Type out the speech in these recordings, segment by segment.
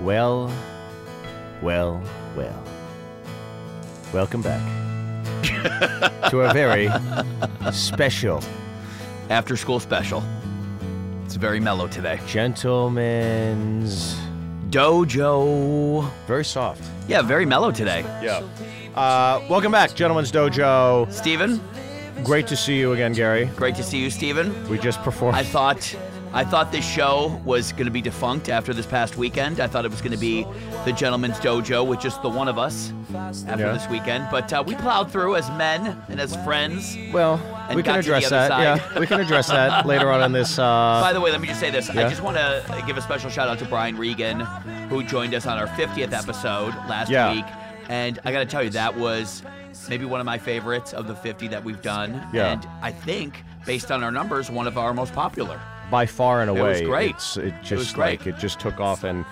Well, well, well. Welcome back to a very special After school special. It's very mellow today. gentleman's. Dojo. Very soft. Yeah, very mellow today. Yeah. Uh, welcome back, Gentlemen's Dojo. Steven, Great to see you again, Gary. great to see you, Steven. We just performed. I thought I thought this show was going to be defunct after this past weekend. I thought it was going to be the Gentleman's Dojo with just the one of us after Yeah. this weekend. But uh, we plowed through as men and as friends. well, and we can to the address other that. side. Yeah, we can address that later on in this. Uh, By the way, let me just say this. Yeah. I just want to give a special shout out to Brian Regan, who joined us on our 50th episode last Yeah. week. And I got to tell you, that was maybe one of my favorites of the 50 that we've done. Yeah. And I think, based on our numbers, one of our most popular. By far and It away. was great. It's, it just was great. like it just took off, and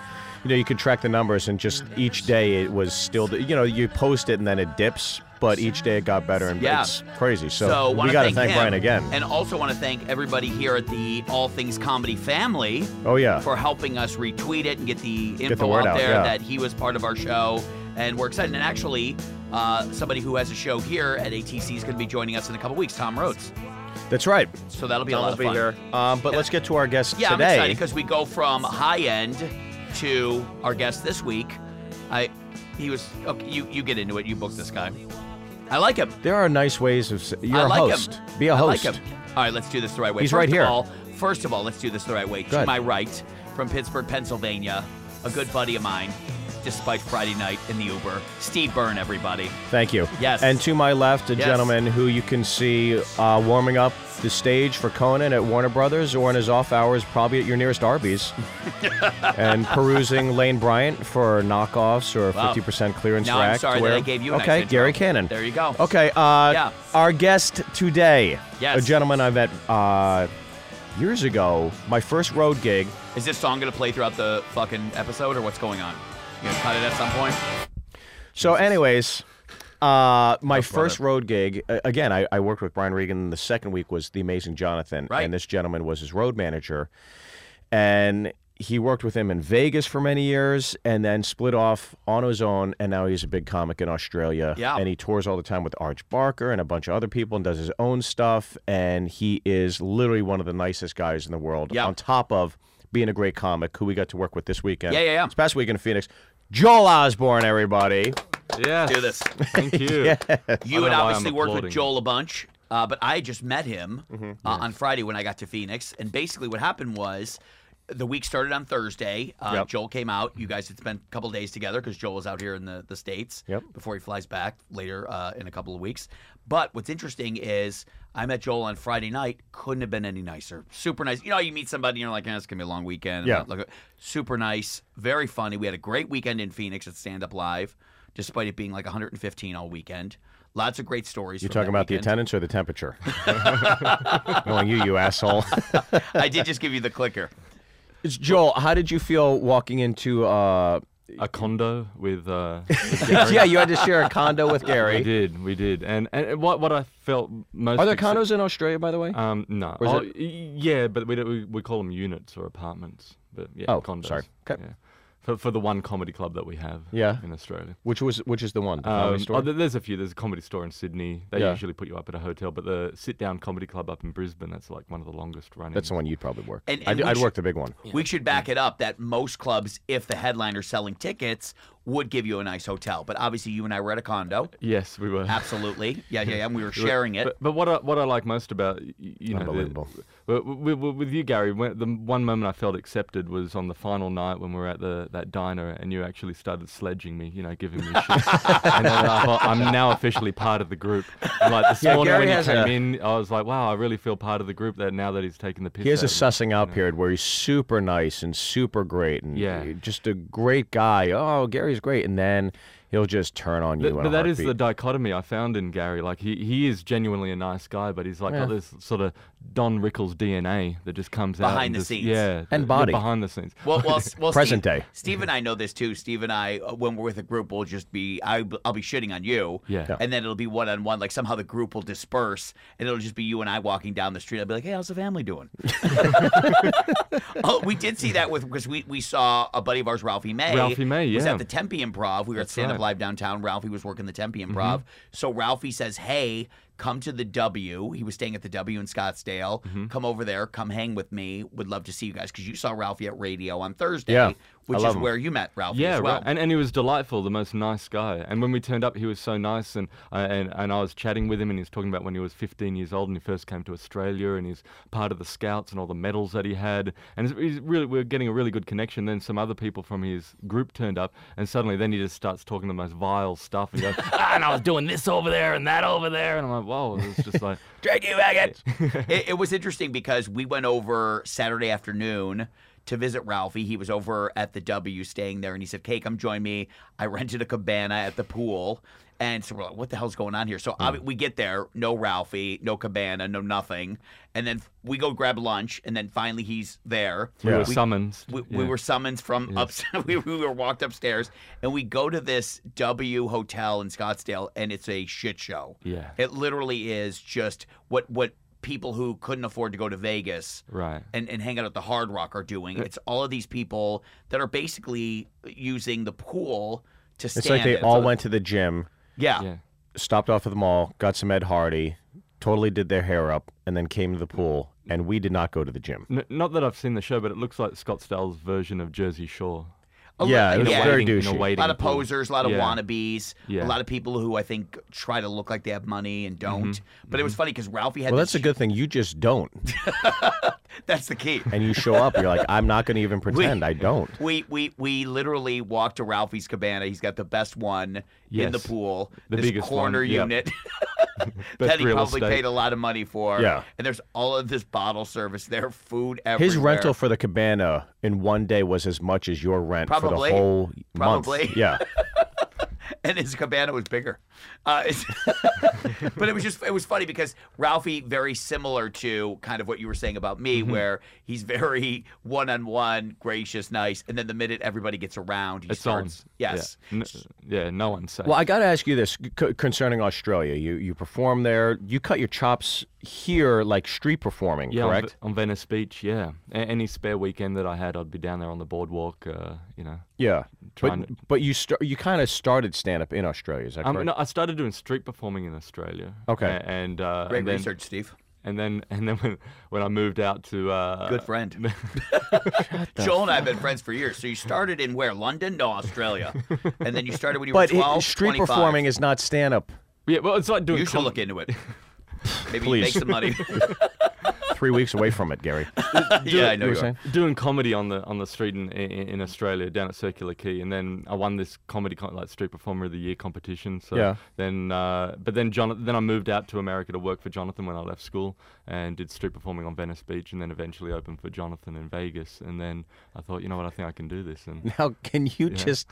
you know you could track the numbers, and just each day it was still. You know, you post it and then it dips, but each day it got better, and Yeah. it's crazy. So, So we got to thank, thank Brian again. and also want to thank everybody here at the All Things Comedy family oh yeah, for helping us retweet it and get the info the word out out, there yeah. that he was part of our show. And we're excited. And actually, uh, somebody who has a show here at ATC is going to be joining us in a couple weeks, Tom Rhodes. That's right. So that'll be a Tom lot will of be fun. here. Um, but let's get to our guest Yeah, I'm today. excited because we go from high end to our guest this week. I, he was. Okay, you you get into it. You booked this guy. I like him. there are nice ways of. You're I a like host. him. Be a I like host. him. All right, let's do this the right way. He's first right here. Of all, first of all, let's do this the right way. Go to my right, from Pittsburgh, Pennsylvania, a good buddy of mine, despite Friday night in the Uber, Steve Byrne, everybody. Thank you. Yes. And to my left, a Yes. gentleman who you can see uh, warming up the stage for Conan at Warner Brothers or in his off hours, probably at your nearest Arby's, and perusing Lane Bryant for knockoffs or Wow. 50% clearance Now I'm rack. sorry to that I gave you a nice Okay. Gary Cannon. There you go. Okay, uh, Yeah. our guest today, Yes. a gentleman I met uh, years ago, my first road gig. Is this song gonna play throughout the fucking episode, or what's going on? You gonna cut it at some point? So, anyways, uh, my first brother. road gig, uh, again, I, I worked with Brian Regan. The second week was The Amazing Jonathan. Right. And this gentleman was his road manager. And he worked with him in Vegas for many years and then split off on his own. And now he's a big comic in Australia. Yeah. And he tours all the time with Arj Barker and a bunch of other people and does his own stuff. And he is literally one of the nicest guys in the world. Yeah. On top of being a great comic who we got to work with this weekend. Yeah, yeah, yeah. This past weekend in Phoenix. Joel Osborn, everybody. Yeah. Do this. Thank you. You had obviously worked with. Joel a bunch, uh, but I just met him Mm-hmm. uh, on Friday when I got to Phoenix. And basically, what happened was the week started on Thursday. Uh, Yep. Joel came out. You guys had spent a couple days together because Joel was out here in the, the States Yep. before he flies back later uh, in a couple of weeks. But what's interesting is I met Joel on Friday night. Couldn't have been any nicer. Super nice. You know, you meet somebody and you're like, eh, it's going to be a long weekend. Yeah. Like, super nice. Very funny. We had a great weekend in Phoenix at Stand Up Live, despite it being like 115 all weekend. Lots of great stories. You from talking about the attendance or the temperature? Knowing you, you asshole. I did just give you the clicker. It's Joel, how did you feel walking into? Uh, A condo with. Uh, with yeah, you had to share a condo with Gary. We did. We did. And and what what I felt most. Are there condos in Australia, by the way? Um, no. Oh, it- Yeah, but we, we we call them units or apartments. But yeah, Oh, condos. sorry. Okay. Yeah. For, for the one comedy club that we have. Yeah. In Australia. which was which is the one? The comedy Um, store? oh, there's a few. There's a comedy store in Sydney. They Yeah. usually put you up at a hotel, but the sit down comedy club up in Brisbane, that's like one of the longest running. That's the one you'd probably work. And- and I'd, I'd should- work the big one. We should back it up that most clubs, if the headliner's selling tickets, would give you a nice hotel. But obviously, you and I were at a condo. Yes, we were. Absolutely. Yeah, yeah, yeah. And we were sharing it. But, but what I, what I like most about you know Unbelievable. w- w- w- with you Gary, the one moment I felt accepted was on the final night when we were at the that diner and you actually started sledging me, you know, giving me shit. and then I thought I'm now officially part of the group. And like this Yeah, morning Gary when he has came a- in, I was like, wow, I really feel part of the group that now that he's taken the piss. He has a out me, sussing out you know. period where he's super nice and super great and Yeah. just a great guy. Oh, Gary's great. And then he'll just turn on you. Th- but a that is the dichotomy I found in Gary. Like he, he is genuinely a nice guy, but he's like Yeah. got this sort of Don Rickles DNA that just comes out Behind the just- scenes. Yeah, And the- body. behind the scenes. Well, well, well Present Steve, day. Steve and I know this too. Steve and I, uh, when we're with a group, we'll just be I, I'll be shitting on you, Yeah. Yeah. and then it'll be one on one. Like somehow the group will disperse, and it'll just be you and I walking down the street. I'll be like, "Hey, how's the family doing?" oh, we did see that with because we, we saw a buddy of ours, Ralphie May. Ralphie May, yeah, was at the Tempe Improv. We were at Stand Up right. Live downtown. Ralphie was working the Tempe Mm-hmm. Improv. So Ralphie says, "Hey." Come to the W. He was staying at the W in Scottsdale. Mm-hmm. Come over there. Come hang with me. Would love to see you guys because you saw Ralphie at radio on Thursday Yeah, which is him. where you met Ralphie Yeah, as well. right. And, and he was delightful, the most nice guy. And when we turned up, he was so nice. And, uh, and and I was chatting with him, and he was talking about when he was 15 years old and he first came to Australia, and he's part of the Scouts and all the medals that he had. And he's really, we are getting a really good connection. Then some other people from his group turned up, and suddenly then he just starts talking the most vile stuff. And goes, ah, and I was doing this over there and that over there, and I'm like, whoa, it was just like. Drag you maggot. it, it was interesting because we went over Saturday afternoon to visit Ralphie. He was over at the W staying there and he said, Hey, come join me. I rented a cabana at the pool. And so we're like, what the hell's going on here? So obvi- hmm. we get there, no Ralphie, no cabana, no nothing. And then we go grab lunch. And then finally he's there. We were summoned. We, we were summoned from upstairs. we, we were walked upstairs, and we go to this W hotel in Scottsdale, and it's a shit show. Yeah. it literally is just what what people who couldn't afford to go to Vegas Right. and, and hang out at the Hard Rock are doing. It's all of these people that are basically using the pool to stand. It's like they it. all So- went to the gym, Yeah. Yeah. stopped off at the mall, got some Ed Hardy, totally did their hair up, and then came to the pool. And we did not go to the gym. N- not that I've seen the show, but it looks like Scottsdale's version of Jersey Shore. A Yeah, it was yeah. very Waiting- a douchey. a lot of posers, a lot of Yeah. wannabes, Yeah. a lot of people who I think try to look like they have money and mm-hmm. don't. But it was mm-hmm. funny because Ralphie had Well, this that's a good thing. You just don't. That's the key. And you show up, you're like, I'm not going to even pretend I don't. We we we literally walked to Ralphie's cabana. He's got the best one in the pool, The this biggest corner yep. unit Best that he probably estate. paid a lot of money for. Yeah. and there's all of this bottle service there, food everywhere. His rental for the cabana in one day was as much as your rent for the whole Probably. month. Yeah. and his cabana was bigger. Uh, but it was just it was funny because Ralphie very similar to kind of what you were saying about me, Mm-hmm. where he's very one on one, gracious, nice, and then the minute everybody gets around, he It's starts. on. Yes. Yeah. N- yeah, no one's safe. Well, I got to ask you this c- concerning Australia. You you perform there. You cut your chops here, like street performing, yeah, on correct? On, Venice Beach, yeah. A- any spare weekend that I had, I'd be down there on the boardwalk, uh, you know. yeah. But to- but you start you kind of started stand up in Australia. Is that Um, no, I started doing street performing in Australia. Okay. And, uh, Great and then, research, Steve. And then, and then when, when I moved out to uh, Good friend. Joel and I have been friends for years. So you started in where? London? No, Australia. And then you started when you were but 12, it, street 25. performing is not stand up. yeah, well, it's like doing You should com- look into it. Maybe Please. make some money. Three weeks away from it, Gary. yeah, I know you were you are. saying? doing comedy on the on the street in, in, in Australia down at Circular Quay, and then I won this comedy con- like street performer of the year competition. So Yeah. then, uh, but then John, then I moved out to America to work for Jonathan when I left school, and did street performing on Venice Beach, and then eventually opened for Jonathan in Vegas. And then I thought, you know what, I think I can do this. And Now, can you just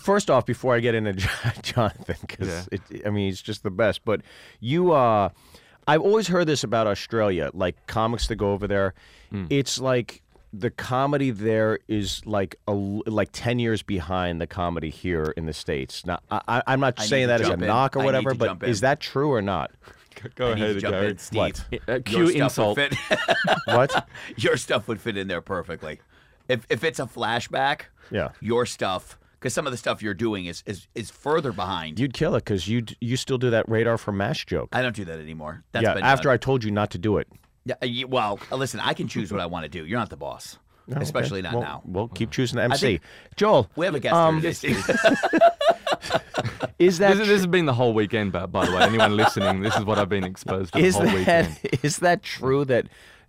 first off before I get into Jonathan because I mean he's just the best. But you, uh, I've always heard this about Australia, like comics that go over there. Hmm. It's like the comedy there is like a l- like ten years behind the comedy here in the states. Now, I, I, I'm not I saying that as a in. knock or I whatever, but is that true or not? go I ahead, jump Gary. in. Steve. What? Uh, Your cue stuff insult. would fit. What? your stuff would fit in there perfectly. If if it's a flashback, Yeah. your stuff because some of the stuff you're doing is is, is further behind. You'd kill it because you you still do that radar for mash joke. I don't do that anymore. That's yeah, been after done. I told you not to do it. Yeah, uh, well, uh, listen, I can choose what I want to do. You're not the boss, okay. especially not well, now. Well, keep choosing the MC. think- Joel, We have a guest um, here today. Is that This, this has been the whole weekend, by, by the way. Anyone listening, this is what I've been exposed to is the whole that weekend. is that true that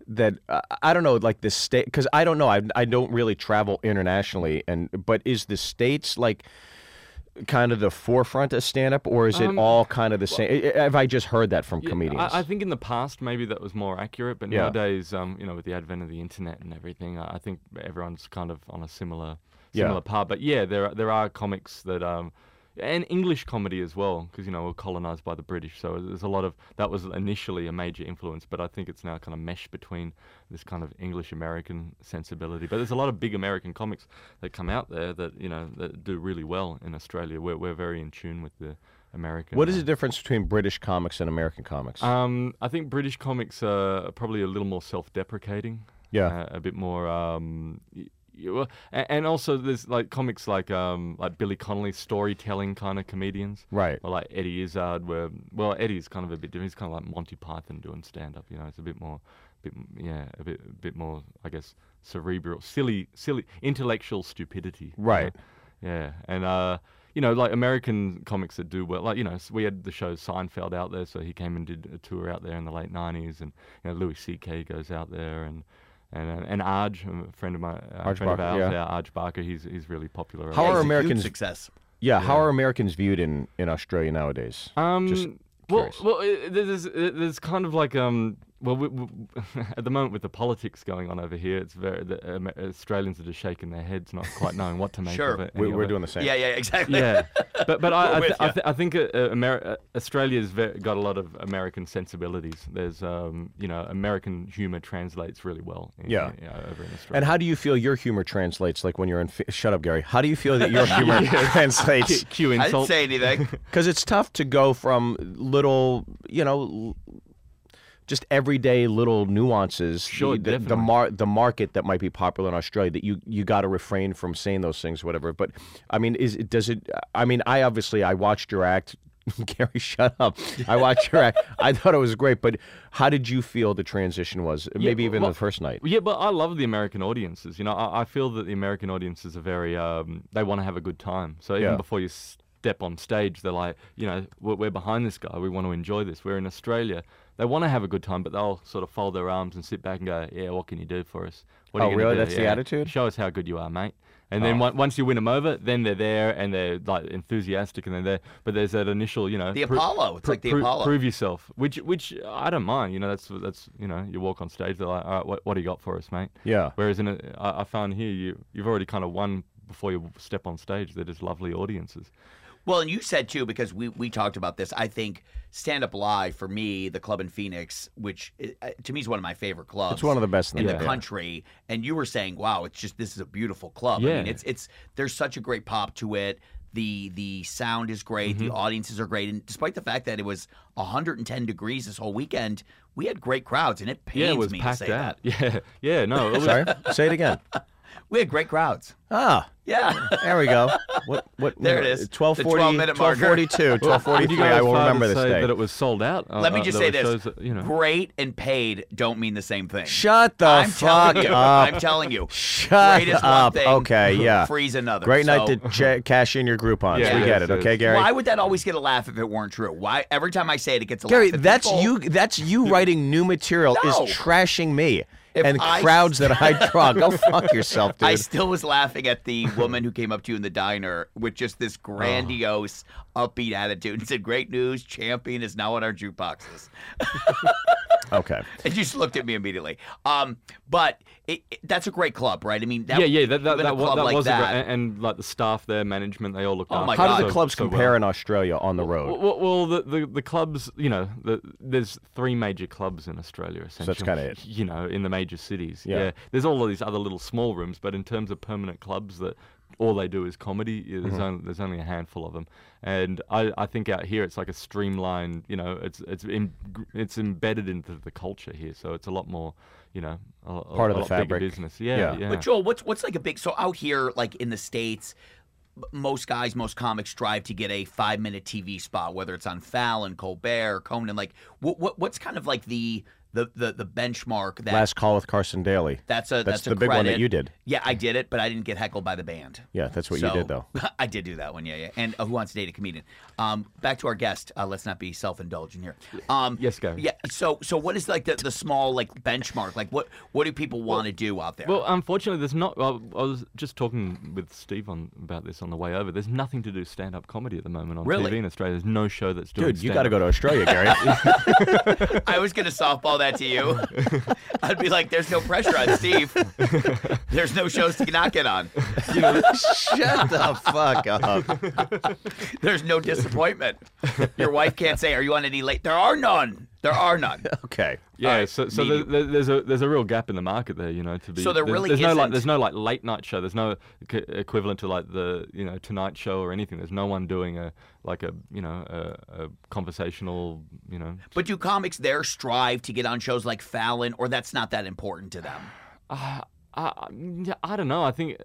that uh, I don't know like the state because I don't know I I don't really travel internationally and but is the states like kind of the forefront of stand up or is it Um, all kind of the same have I just heard that from Yeah, comedians I, I think in the past maybe that was more accurate, but Yeah. nowadays, um, you know, with the advent of the internet and everything, I I think everyone's kind of on a similar Yeah. similar path. But yeah, there are, there are comics that um, and English comedy as well, because you know we're colonized by the British. So there's a lot of that was initially a major influence, but I think it's now kind of meshed between this kind of English American sensibility. But there's a lot of big American comics that come out there that you know that do really well in Australia. We're we're very in tune with the American. What is uh, the difference between British comics and American comics? Um, I think British comics are probably a little more self-deprecating. Yeah. uh, a bit more. Um, y- y- well, and also there's like comics like um, like Billy Connolly storytelling kind of comedians. right. Or like Eddie Izzard, where well Eddie's kind of a bit different. He's kind of like Monty Python doing stand-up. You know, it's a bit more, bit yeah, a bit a bit more, I guess, cerebral, silly, silly, intellectual stupidity. you know? Right. Yeah, and uh, you know, like American comics that do well, like you know, we had the show Seinfeld out there, so he came and did a tour out there in the late '90s, and you know, Louis C.K. goes out there, and and uh, and Arj, a friend of my uh, Arj friend Barker, of ours, yeah. Arj Barker, he's he's really popular. How out are He's a huge Americans- success? Yeah. How are Americans viewed in in Australia nowadays? Um, Just well, curious. well, uh, there's there's kind of like um, well, we, we, at the moment with the politics going on over here, it's very the um, Australians are just shaking their heads, not quite knowing what to make Sure. of it. We, any of we're it. doing the same. Yeah, yeah, exactly. Yeah, but but I I, th- I, th- I think uh, uh, Ameri- uh, Australia's ve- got a lot of American sensibilities. There's um, you know American humor translates really well. In, Yeah. in- uh, over in Australia. And how do you feel your humor translates? Like when you're in. Fi- Shut up, Gary. How do you feel that your humor translates? Cue I didn't insult. say anything. Because it's tough to go from little, you know, l- just everyday little nuances. Sure, the, the, the, mar- the market that might be popular in Australia that you you got to refrain from saying those things, whatever. But I mean, is it does it? I mean, I obviously I watched your act. Gary, shut up. I watched your act. I thought it was great, but how did you feel the transition was? Maybe even well- the first night. Yeah, but I love the American audiences. You know, I, I feel that the American audiences are very, um, they want to have a good time. So even Yeah. before you step on stage, they're like, you know, we're, we're behind this guy. We want to enjoy this. We're in Australia. They want to have a good time, but they'll sort of fold their arms and sit back and go, yeah, what can you do for us? What are Oh, you gonna really? do? That's the attitude? Show us how good you are, mate. And then Oh. on- once you win them over, then they're there and they're like enthusiastic and they're there. But there's that initial, you know, The pro- Apollo. It's pro- like the pro- Apollo. Prove yourself, which which I don't mind. You know, that's that's you know, you walk on stage, they're like, all right, what, what do you got for us, mate? Yeah. Whereas in a, I, I found here, you you've already kind of won before you step on stage. They're just lovely audiences. Well, and you said too because we we talked about this. I think Stand Up Live for me, the club in Phoenix, which uh, to me is one of my favorite clubs. It's one of the best in in the yeah. country. And you were saying, "Wow, it's just this is a beautiful club." I mean, Yeah. it's it's there's such a great pop to it. The the sound is great. Mm-hmm. The audiences are great. And despite the fact that it was 110 degrees this whole weekend, we had great crowds, and it pains yeah, it was me to packed say out. that Yeah, yeah, no, it was, Sorry. Say it again. we had great crowds. Ah, Yeah. there we go. What? What? There it is. Twelve The forty. 12-minute marker. Twelve forty-two. Twelve Would you forty-three. go I will remember this day. that it was sold out. Let me Uh, just there say this: shows that, you know, great and paid don't mean the same thing. Shut the I'm fuck you. up. I'm telling you. Shut great is one up. thing. Okay, yeah. Free's another. Great night to ch- cash in your Groupons. Yeah, we it get is, it. it Okay. Gary. Why would that always get a laugh if it weren't true? Why every time I say it, it gets a Gary, laugh? If that's people- you. That's you writing new material No. is trashing me If and I- crowds that I draw. Go fuck yourself, dude. I still was laughing at the woman who came up to you in the diner with just this oh. grandiose, upbeat attitude and said, "Great news! Champion is now on our jukeboxes." okay. And you just looked at me immediately. Um, but it, it- that's a great club, right? I mean, that, yeah, yeah, that that, even that, that like was a great, and, and like the staff there, management, they all looked Oh my us How do God. the so- clubs so well. compare in Australia on the road? Well, well the, the, the clubs, you know, the, there's three major clubs in Australia, essentially. that's kinda it. You know, in the major cities. Yeah. There's all of these other little small rooms, but in terms of permanent clubs that all they do is comedy, there's, Mm-hmm. only, there's only a handful of them. And I, I think out here it's like a streamlined, you know, it's it's in, it's embedded into the culture here, so it's a lot more, you know, a, a- Part of a the lot fabric. business. Yeah, Yeah. yeah. But Joel, what's what's like a big so out here, like in the states, most guys, most comics strive to get a five minute TV spot, whether it's on Fallon, Colbert, Conan. Like, what, what what's kind of like the the the, the benchmark that Last call with Carson Daly. that's a That's that's, the a big one that you did. Yeah, I did it, but I didn't get heckled by the band. Yeah, that's what you did though. I did do that one, yeah, yeah. And uh, Who Wants to Date a Comedian? Um, back to our guest. Uh, let's not be self-indulgent here. Um, Yes, Gary. Yeah. So, so what is like the, the small like benchmark? Like, what what do people want to do out there? Well, unfortunately, there's not. Well, I was just talking with Steve on about this on the way over. There's nothing to do stand-up comedy at the moment on Really? TV in Australia. There's no show that's doing. Dude, you got to go to Australia, Gary. I was gonna softball that to you. I'd be like, "There's no pressure on Steve. There's no shows to not get on. Shut the fuck up. There's no disappointment. Your wife can't say, "Are you on any late?" There are none. There are none. Okay. Yeah, Alright, so so medium. there, there- there's a there's a real gap in the market there, you know, to be. So there there's, really there's no like there's no like late night show. There's no c- equivalent to like the you know Tonight Show or anything. There's no one doing a like a you know a, a conversational you know. But do comics there strive to get on shows like Fallon, or that's not that important to them? Uh, I, I don't know. I think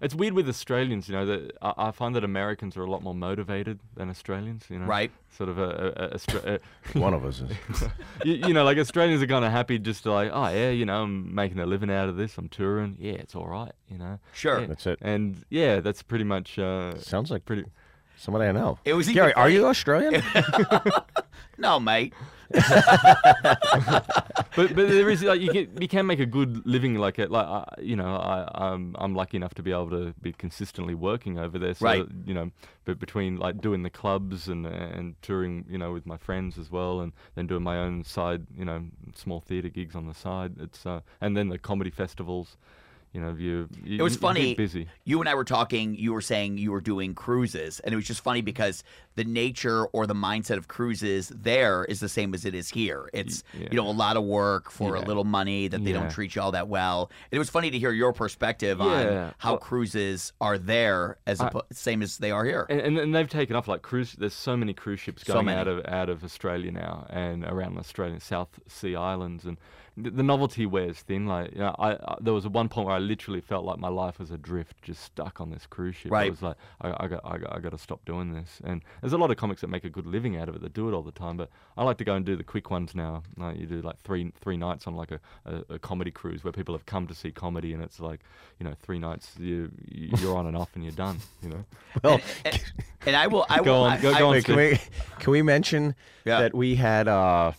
it's weird with Australians. You know, that I, I find that Americans are a lot more motivated than Australians. You know, Right. Sort of a, a, a, Austra- a One of us is. you, you know, like Australians are kind of happy just to like, oh yeah, you know, I'm making a living out of this. I'm touring. Yeah, it's all right. You know. Sure. Yeah. That's it. And yeah, that's pretty much. Uh, Sounds like pretty. Somebody I know. It was even Gary, are you Australian? No, mate. But but there is like you can you can make a good living like it like uh, you know I I'm I'm lucky enough to be able to be consistently working over there. So Right. you know, but between like doing the clubs and and touring you know with my friends as well, and then doing my own side you know small theatre gigs on the side. It's uh, and then the comedy festivals. You know, you, you It was funny. busy. You and I were talking. You were saying you were doing cruises, and it was just funny because the nature or the mindset of cruises there is the same as it is here. It's yeah. you know a lot of work for a little money that they don't treat you all that well. And it was funny to hear your perspective on how Well- cruises are there as I- same as they are here. And, and, they've taken off like cruise. There's so many cruise ships So going many. out of out of Australia now and around Australia, South Sea Islands, and the, the novelty wears thin. Like you know, I, I there was one point where I literally felt like my life was adrift, just stuck on this cruise ship. Right. I was like, I, I got I got I got to stop doing this. And there's a lot of comics that make a good living out of it that do it all the time. But I like to go and do the quick ones now. Like you do like three three nights on like a, a, a comedy cruise where people have come to see comedy, and it's like you know three nights you you- you're on and off and you're done. You know. well, and, and I will. I Go will. on, I, go- I- go on, wait, can we can we mention Yeah. that we had uh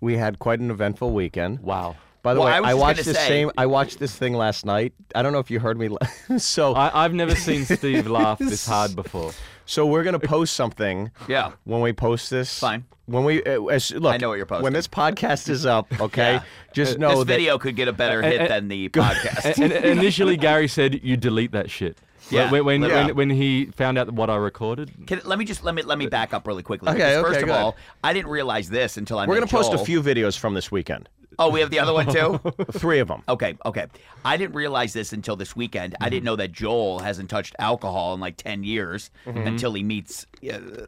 we had quite an eventful weekend. Wow. By the Well, way, I I, watched gonna this say- same. I watched this thing last night. I don't know if you heard me. la- so I, I've never seen Steve laugh this hard before. so we're gonna post something Yeah. when we post this. Fine. When we uh, as, look, I know what you're posting. When this podcast is up, okay, Yeah. just know this that video could get a better hit and- than the podcast. and, and initially, Gary said you delete that shit. Yeah. When when, Yeah. when, when he found out what I recorded. Can, let me just let me let me uh, back up really quickly. Okay, okay, First of go ahead. all, I didn't realize this until I we're met gonna post a few videos from this weekend. Oh, we have the other one too. Three of them. Okay, okay. I didn't realize this until this weekend. I didn't mm-hmm. know that Joel hasn't touched alcohol in like ten years mm-hmm. until he meets uh,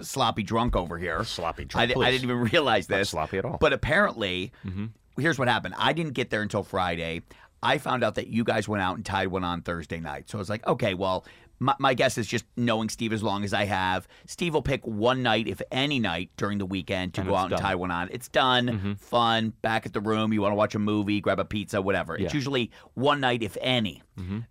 sloppy drunk over here. Sloppy I, drunk, di- I didn't even realize Not this. sloppy at all. But apparently, mm-hmm. here's what happened. I didn't get there until Friday. I found out that you guys went out and tied one on Thursday night. So I was like, okay, well, my, my guess is just knowing Steve as long as I have. Steve will pick one night, if any night, during the weekend to And go out and tie one on. It's done, mm-hmm. fun, back at the room. You want to watch a movie, grab a pizza, whatever. It's usually one night, if any.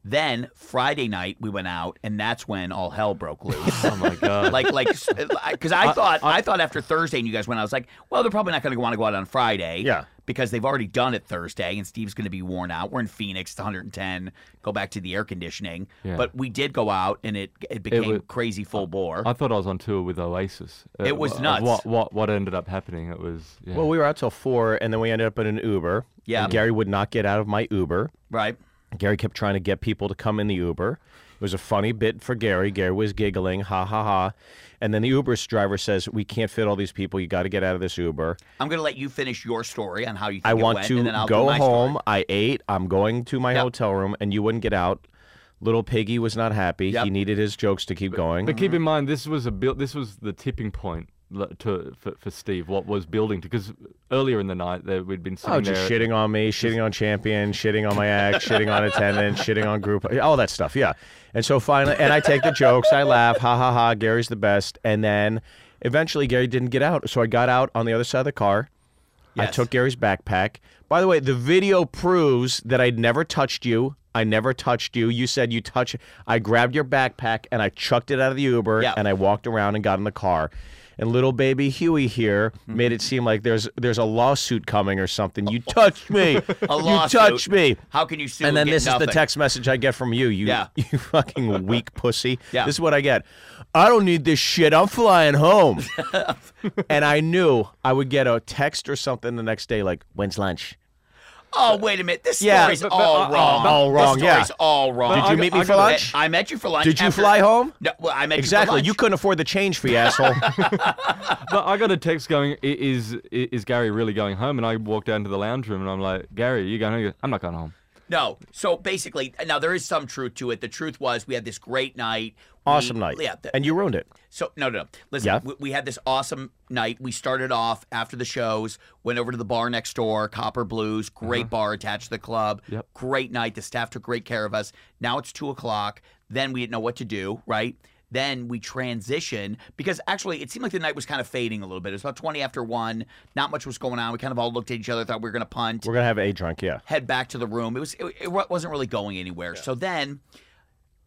Then Friday night, we went out, and that's when all hell broke loose Oh my god. like like because I, thought I, thought after Thursday and you guys went, I was like, well, they're probably not going to want to go out on Friday, Yeah. because they've already done it Thursday, and Steve's going to be worn out. We're in Phoenix, it's 110. Go back to the air conditioning, Yeah. but we did go out, and it it became was- crazy full bore. I thought I was on tour with Oasis. Uh, It was of nuts. What what what ended up happening? It was yeah. Well, we were out till four, and then we ended up in an Uber. Yeah. And Gary would not get out of my Uber. right? Gary kept trying to get people to come in the Uber. It was a funny bit for Gary. Gary was giggling, ha ha ha. And then the Uber driver says, "We can't fit all these people. You got to get out of this Uber." I'm going to let you finish your story on how you think I it want went, to and then I'll go home. Story. I ate. I'm going to my Yep. hotel room, and you wouldn't get out. Little Piggy was not happy. Yep. He needed his jokes to keep going. But keep in mind, this was a build. This was the tipping point l- to for, for Steve. What was building to because earlier in the night there we'd been oh, sitting Oh, just there. shitting on me, shitting on champion, shitting on my act, shitting on attendance, shitting on group, all that stuff. Yeah. And so finally, and I take the jokes, I laugh, ha ha ha, Gary's the best. And then eventually Gary didn't get out. So I got out on the other side of the car. I took Gary's backpack, By the way, the video proves that I'd never touched you. I never touched you. You said you touch. I grabbed your backpack and I chucked it out of the Uber Yeah. and I walked around and got in the car. And little baby Huey here Mm-hmm. made it seem like there's there's a lawsuit coming or something. You touched me. A you lawsuit. touched me. How can you sue? And then this is the text message I get from you. You, Yeah. you fucking weak pussy. Yeah. This is what I get. I don't need this shit. I'm flying home. and I knew I would get a text or something the next day like, "When's lunch?" Oh wait a minute! This Yeah, story's but- but, all uh, wrong. all wrong, This yeah. story's all wrong. Did you meet me for lunch? I met you for lunch. Did you after- fly home? No, well, I met Exactly. You, for You couldn't afford the change for you, asshole. But I got a text going, is is Gary really going home? And I walked down to the lounge room and I'm like, Gary, are you going home? He goes, I'm not going home. No. So basically, now there is some truth to it. The truth was we had this great night. awesome We- night. Yeah. the- and you ruined it. So no, no. no. Listen, Yeah. we, we had this awesome night. We started off after the shows, went over to the bar next door, Copper Blues, great uh-huh. bar attached to the club. Yep. Great night. The staff took great care of us. Now it's two o'clock. Then we didn't know what to do. Right. Then we transition because actually it seemed like the night was kind of fading a little bit. It was about twenty after one. Not much was going on. We kind of all looked at each other, thought we were going to punt We're gonna have a drunk, yeah. head back to the room. It was it, it wasn't really going anywhere. So then,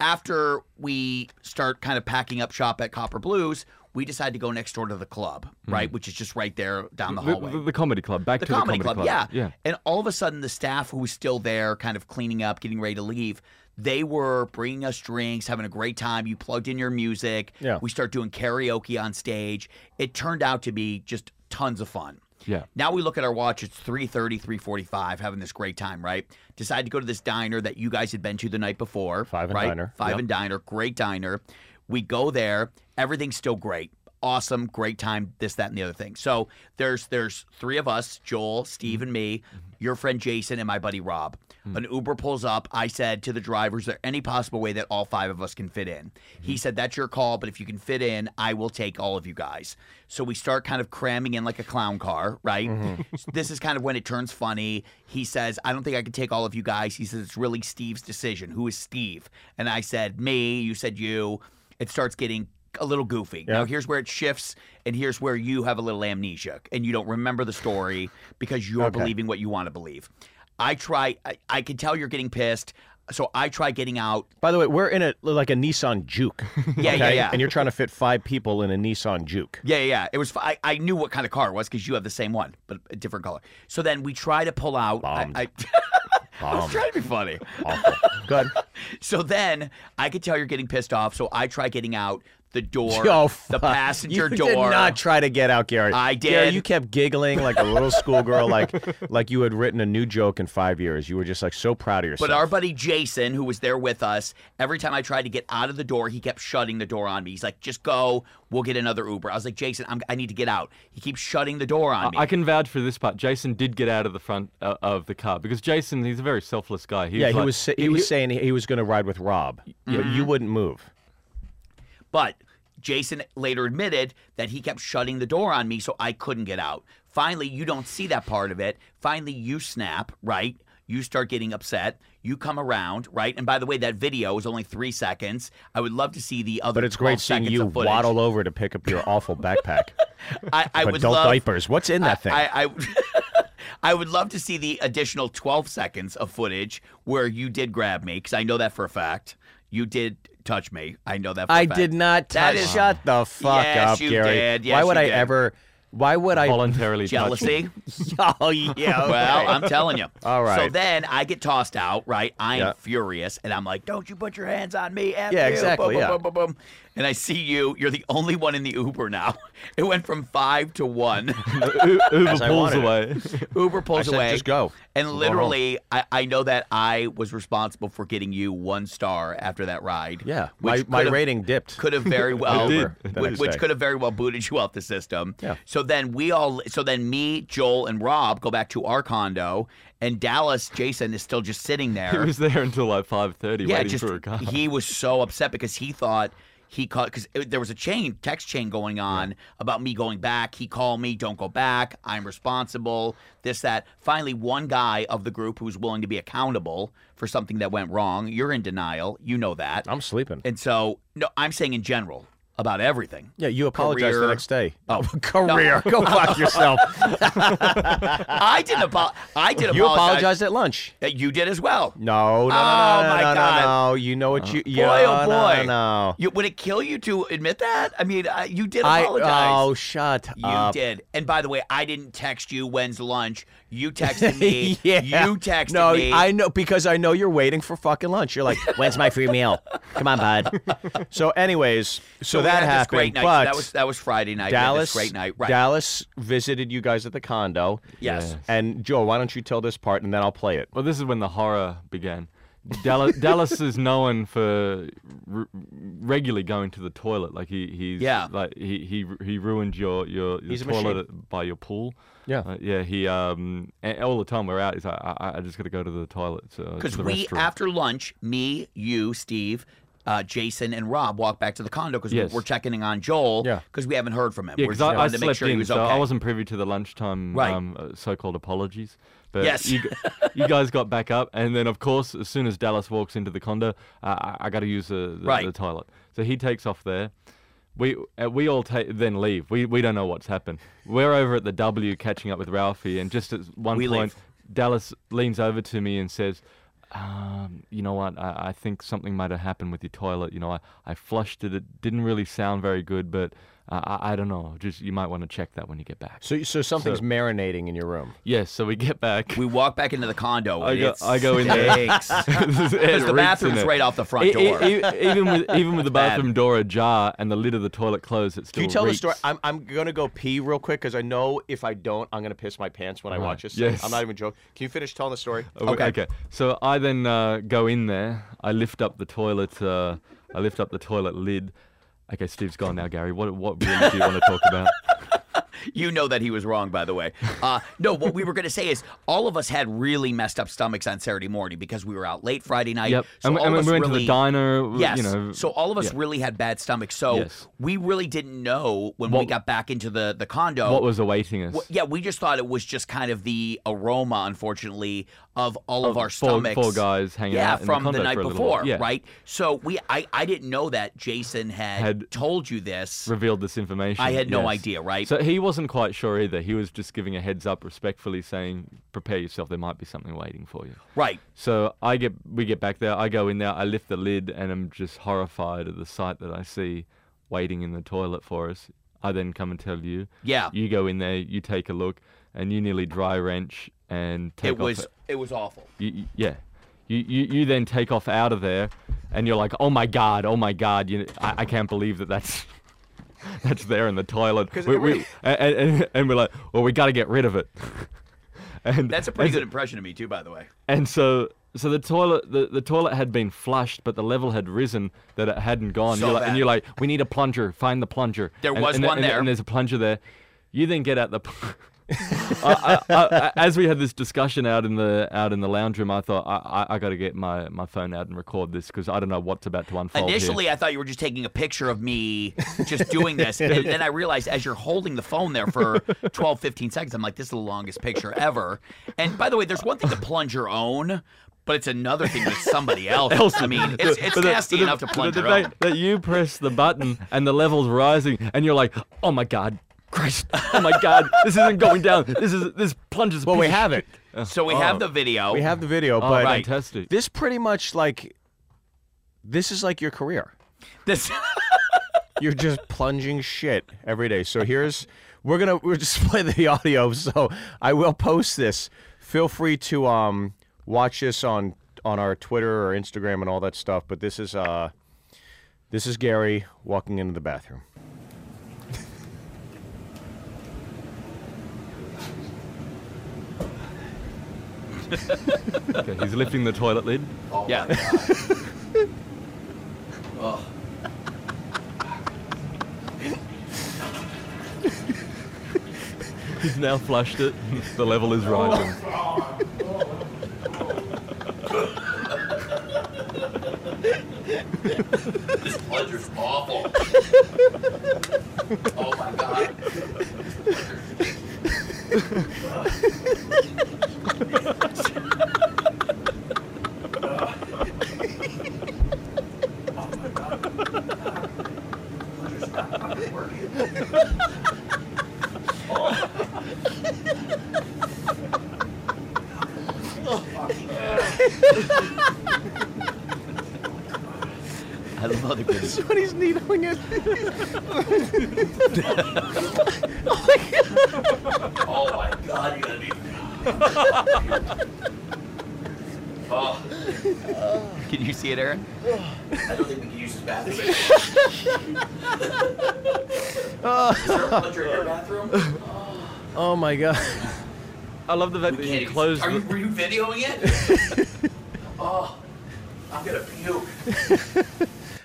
after we start kind of packing up shop at Copper Blues, we decide to go next door to the club, hmm. right, which is just right there down the The, hallway. the- the comedy club. Back The to comedy, the club, comedy yeah. Yeah. And all of a sudden, the staff who was still there, kind of cleaning up, getting ready to leave, they were bringing us drinks, having a great time. You plugged in your music. Yeah. We start doing karaoke on stage. It turned out to be just tons of fun. Yeah. Now we look at our watch, it's 3.30, 3.45, having this great time, right? Decide to go to this diner that you guys had been to the night before. Five and right? Diner. Five Yep. and Diner, great diner. We go there, everything's still great. Awesome, great time, this, that, and the other thing. So there's there's three of us, Joel, Steve, and me, your friend Jason, and my buddy Rob. Hmm. An Uber pulls up. I said to the driver, is there any possible way that all five of us can fit in? He hmm. said, that's your call, but if you can fit in, I will take all of you guys. So we start kind of cramming in like a clown car, right? Mm-hmm. So this is kind of when it turns funny. He says, I don't think I can take all of you guys. He says, it's really Steve's decision. Who is Steve? And I said, me. You said you. It starts getting a little goofy. Now here's where it shifts, and here's where you have a little amnesia and you don't remember the story because you're Okay. believing what you want to believe. I try. I, I can tell you're getting pissed, so I try getting out. By the way, we're in a like a Nissan Juke. Yeah, yeah, okay? yeah. And you're trying to fit five people in a Nissan Juke. Yeah, yeah, yeah. It was. I, I knew what kind of car it was because you have the same one, but a different color. So then we try to pull out. I, Bombed. I, I was trying to be funny. Awful. Good. So then I could tell you're getting pissed off. So I try getting out the door, Oh, the fuck. passenger you door. did not try to get out, Gary. I Gary, did. you kept giggling like a little schoolgirl, like like you had written a new joke in five years. You were just like so proud of yourself. But our buddy Jason, who was there with us, every time I tried to get out of the door, he kept shutting the door on me. He's like, "Just go. We'll get another Uber." I was like, "Jason, I'm, I need to get out." He keeps shutting the door on me. I I can vouch for this part. Jason did get out of the front uh, of the car because Jason, he's a very selfless guy. He yeah, was he like- was sa- he was saying he was going to ride with Rob, but Mm-hmm. you wouldn't move. But Jason later admitted that he kept shutting the door on me so I couldn't get out. Finally, you don't see that part of it. Finally, you snap, right? You start getting upset. You come around, right? And by the way, that video is only three seconds. I would love to see the other. But it's great seeing you waddle over to pick up your awful backpack. I, I would adult love, diapers. What's in that thing? I, I, I would love to see the additional 12 seconds of footage where you did grab me, because I know that for a fact. You did touch me. I know that for a I fact. did not That touch. is- Shut the fuck Yes, up, you Gary. did. Yes, why would you I did. ever? Why would I? voluntarily touched me. Jealousy? oh yeah. okay. Well, I'm telling you. All right. So then I get tossed out, right? I'm Yeah. furious, and I'm like, "Don't you put your hands on me!" F Yeah, you." exactly, Boom, boom, yeah. boom, boom, boom. And I see you. You're the only one in the Uber now. It went from five to one. U- Uber As I pulls away. Uber I pulls said, away. just go. And literally, I, I know that I was responsible for getting you one star after that ride. Yeah, my, which my could've- rating dipped. could have very well, did, which, which could have very well booted you off the system. Yeah. So then we all, so then me, Joel, and Rob go back to our condo, and Dallas, Jason is still just sitting there. He was there until like 5:30 yeah, waiting just for a car. he was so upset because he thought he called because there was a chain text chain going on about me going back. He called me, don't go back. I'm responsible. This that. Finally, one guy of the group who's willing to be accountable for something that went wrong. You're in denial. You know that. I'm sleeping. And so, no, I'm saying in general. About everything. Yeah, you apologized the next day. Oh, career. Go fuck yourself. I didn't. Apo- I did apologize. you apologize. apologized at lunch. Uh, You did as well. No, no, no, Oh, no, my no, no, God. no. You know what you? Boy, yeah, oh boy. No, no. You, would it kill you to admit that? I mean, uh, you did I apologize. oh shut You up. did. And by the way, I didn't text you when's lunch. You texted me. yeah. You texted no, me. No, I know because I know you're waiting for fucking lunch. You're like, when's my free meal? Come on, bud. So, anyways, so, we that had this happened. great night. But that was that was Friday night. We had Dallas, great night. Right. Dallas visited you guys at the condo. yes. Yeah. And Joe, why don't you tell this part and then I'll play it. Well, this is when the horror began. Dallas, Dallas is known for r- regularly going to the toilet. Like he, he's Yeah. like he, he he ruined your your, your He's a toilet by your pool. Yeah. Uh, yeah. He um all the time we're out. He's like, I, I- I just got to go to the toilet. So Because the we, restroom. after lunch, me, you, Steve, uh, Jason, and Rob walk back to the condo because Yes. we're checking in on Joel. Yeah. Because we haven't heard from him. Yeah, we're just I, I wanted to make slept sure he in, was so okay. I wasn't privy to the lunchtime Right. um, uh, so-called apologies. But Yes. you, you guys got back up, and then of course, as soon as Dallas walks into the condo, uh, I, I got to use the, the, Right. the toilet. So he takes off there. We uh, we all ta- then leave. We we don't know what's happened. We're over at the W catching up with Ralphie, and just at one We point, leave. Dallas leans over to me and says. Um, you know what? I, I think something might have happened with your toilet. You know, I, I flushed it. It didn't really sound very good, but uh, I, I don't know. Just you might want to check that when you get back. So, so something's So- marinating in your room. Yes, so we get back. We walk back into the condo. I and go- it I go in there. Because the bathroom's right off the front door. e- even with even with the bad. bathroom door ajar and the lid of the toilet closed, it still Can you tell reeks. the story? I'm, I'm going to go pee real quick because I know if I don't, I'm going to piss my pants when I Right. watch this. Yes. I'm not even joking. Can you finish telling the story? Oh, Okay. Okay. So I then uh, go in there. I lift up the toilet. Uh, I lift up the toilet lid. Okay, Steve's gone now, Gary. What what really do you want to talk about? You know that he was wrong, by the way. Uh, no, what we were going to say is all of us had really messed up stomachs on Saturday morning because we were out late Friday night. Yep. So and, all and of we us went really, to the diner. Yes. You know. so all of us yeah. really had bad stomachs. So Yes. we really didn't know when we got back into the, the condo. What was awaiting us? Yeah, we just thought it was just kind of the aroma, unfortunately, of all of Of our stomachs. four guys hanging yeah, out in the from the, condo night for a little before. Yeah. right? So we, I, I didn't know that Jason had, Had told you this. revealed this information. I had no idea, right? So he wasn't quite sure either. He was just giving a heads up, respectfully saying, "Prepare yourself. There might be something waiting for you." right. So I get, we get back there. I go in there. I lift the lid, and I'm just horrified at the sight that I see, waiting in the toilet for us. I then come and tell you. Yeah. You go in there. You take a look, and you nearly dry wrench and take It off. was, it was awful. You, you- yeah. You, you, you then take off out of there, and you're like, oh my god, oh my god, you, I, I can't believe that that's that's there in the toilet. We- we- and, and, and we're like, well, we got to get rid of it. and That's a pretty good impression of me, too, by the way. And so, so the toilet, the, the toilet had been flushed, but the level had risen that it hadn't gone. So you're like, and you're like, we need a plunger. Find the plunger. There And- was one there. and there's a plunger there. You then get out the. I, I, I, as we had this discussion out in the out in the lounge room, I thought I, I, I got to get my, my phone out and record this because I don't know what's about to unfold. here. Initially, I thought you were just taking a picture of me just doing this. And then I realized as you're holding the phone there for 12, 15 seconds, I'm like, this is the longest picture ever. And by the way, there's one thing to plunge your own, but it's another thing with somebody else. else. I mean, it's, it's But the- nasty the- enough to plunge the your own. that you press the button and the level's rising, and you're like, oh my god, Christ, oh my god, this isn't going down. This is this plunges. Well, piece we of have shit." it. So we have the video. We have the video, Oh, but right. fantastic. this pretty much like this is like your career. this. You're just plunging shit every day. So here's we're gonna we're just play the audio. So I will post this. Feel free to um watch this on on our Twitter or Instagram and all that stuff. But this is uh this is Gary walking into the bathroom. Okay, he's lifting the toilet lid. Oh yeah. Oh. He's now flushed it. the level is rising. This plunger's awful. oh my god. when he's needling it. Oh my god, you gotta be. oh. Can you see it, Aaron? I don't think we can use this bathroom. Is there a plunger bathroom? Oh. oh my god. I love the fact that can't you even- closed. Are you, were you videoing it? oh, I'm gonna puke.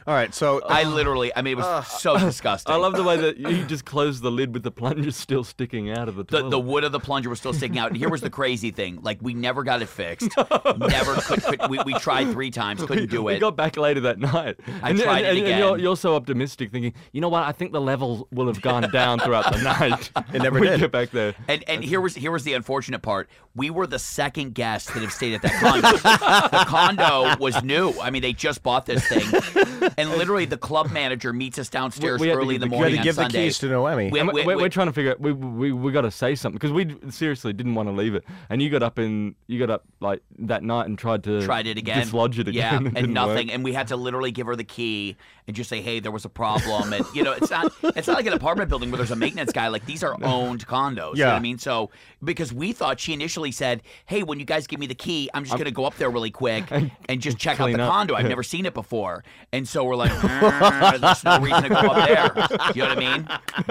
All right, so I literally, I mean, it was so disgusting. I love the way that you just closed the lid with the plunger still sticking out of the the, toilet. the wood of the plunger was still sticking out. And here was the crazy thing: like we never got it fixed. Never could. could we, we tried three times, couldn't do we it. got back later that night. I and, tried and, it and, and you're, again. you're so optimistic, thinking, you know what? I think the level will have gone down throughout the night. It never we did. Get back there. And and here was here was the unfortunate part. We were the second guest that have stayed at that condo. the condo was new. I mean, they just bought this thing, and literally the club manager meets us downstairs We- we had to early in the give the- you had morning to on give the Sunday. keys to Noemi. We- And we- we're, we- we're trying to figure out. We we, we got to say something because we seriously didn't want to leave it. And you got up in you got up like that night and tried to tried it again. dislodge it again. Yeah, It and nothing. work. And we had to literally give her the key and just say, "Hey, there was a problem." And you know, it's not it's not like an apartment building where there's a maintenance guy. Like these are owned condos. You know what Yeah. I mean? So because we thought she initially said, "Hey, when you guys give me the key, I'm just gonna go up there really quick and, just check out the up." condo. I've never seen it before." And so we're like, "Mm, "There's no reason to go up there." You know what I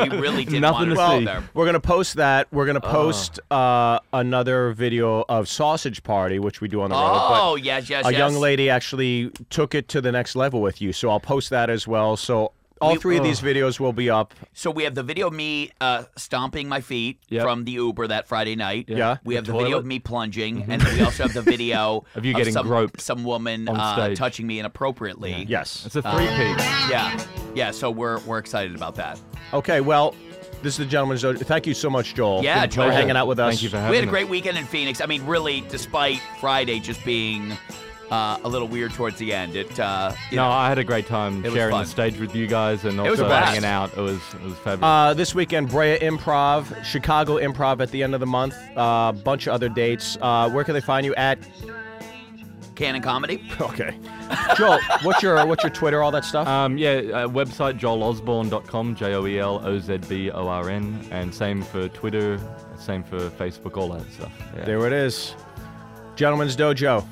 mean? We really didn't Nothing want her to to go see. there. We're gonna post that. We're gonna post uh, another video of Sausage Party, which we do on the road. but Oh yes, yes, a yes. young lady actually took it to the next level with you. So I'll post that as well. So all We- three of these videos will be up. So we have the video of me uh, stomping my feet Yep. from the Uber that Friday night. Yeah. We have the, The video toilet. of me plunging, and then we also have the video Of you getting some, groped some woman on uh, stage. touching me inappropriately. Yes. It's a three-peat. Yeah, yeah. So we're we're excited about that. Okay. Well, this is the gentlemen's. Dojo. Thank you so much, Joel. Yeah, for Joel. hanging out with us. Thank you for having we had a us. great weekend in Phoenix. I mean, really, despite Friday just being uh, a little weird towards the end, it uh, you No, know, I had a great time sharing the stage with you guys and was also a blast. hanging out. It was it was fabulous. Uh, this weekend, Brea Improv, Chicago Improv at the end of the month, a uh, bunch of other dates. Uh, where can they find you at? Cannon Comedy. Okay, Joel, what's your what's your Twitter, all that stuff? Um, yeah, uh, website joelosborn.com, J O E L O Z B O R N, and same for Twitter, same for Facebook, all that stuff. Yeah. there it is, Gentlemen's Dojo.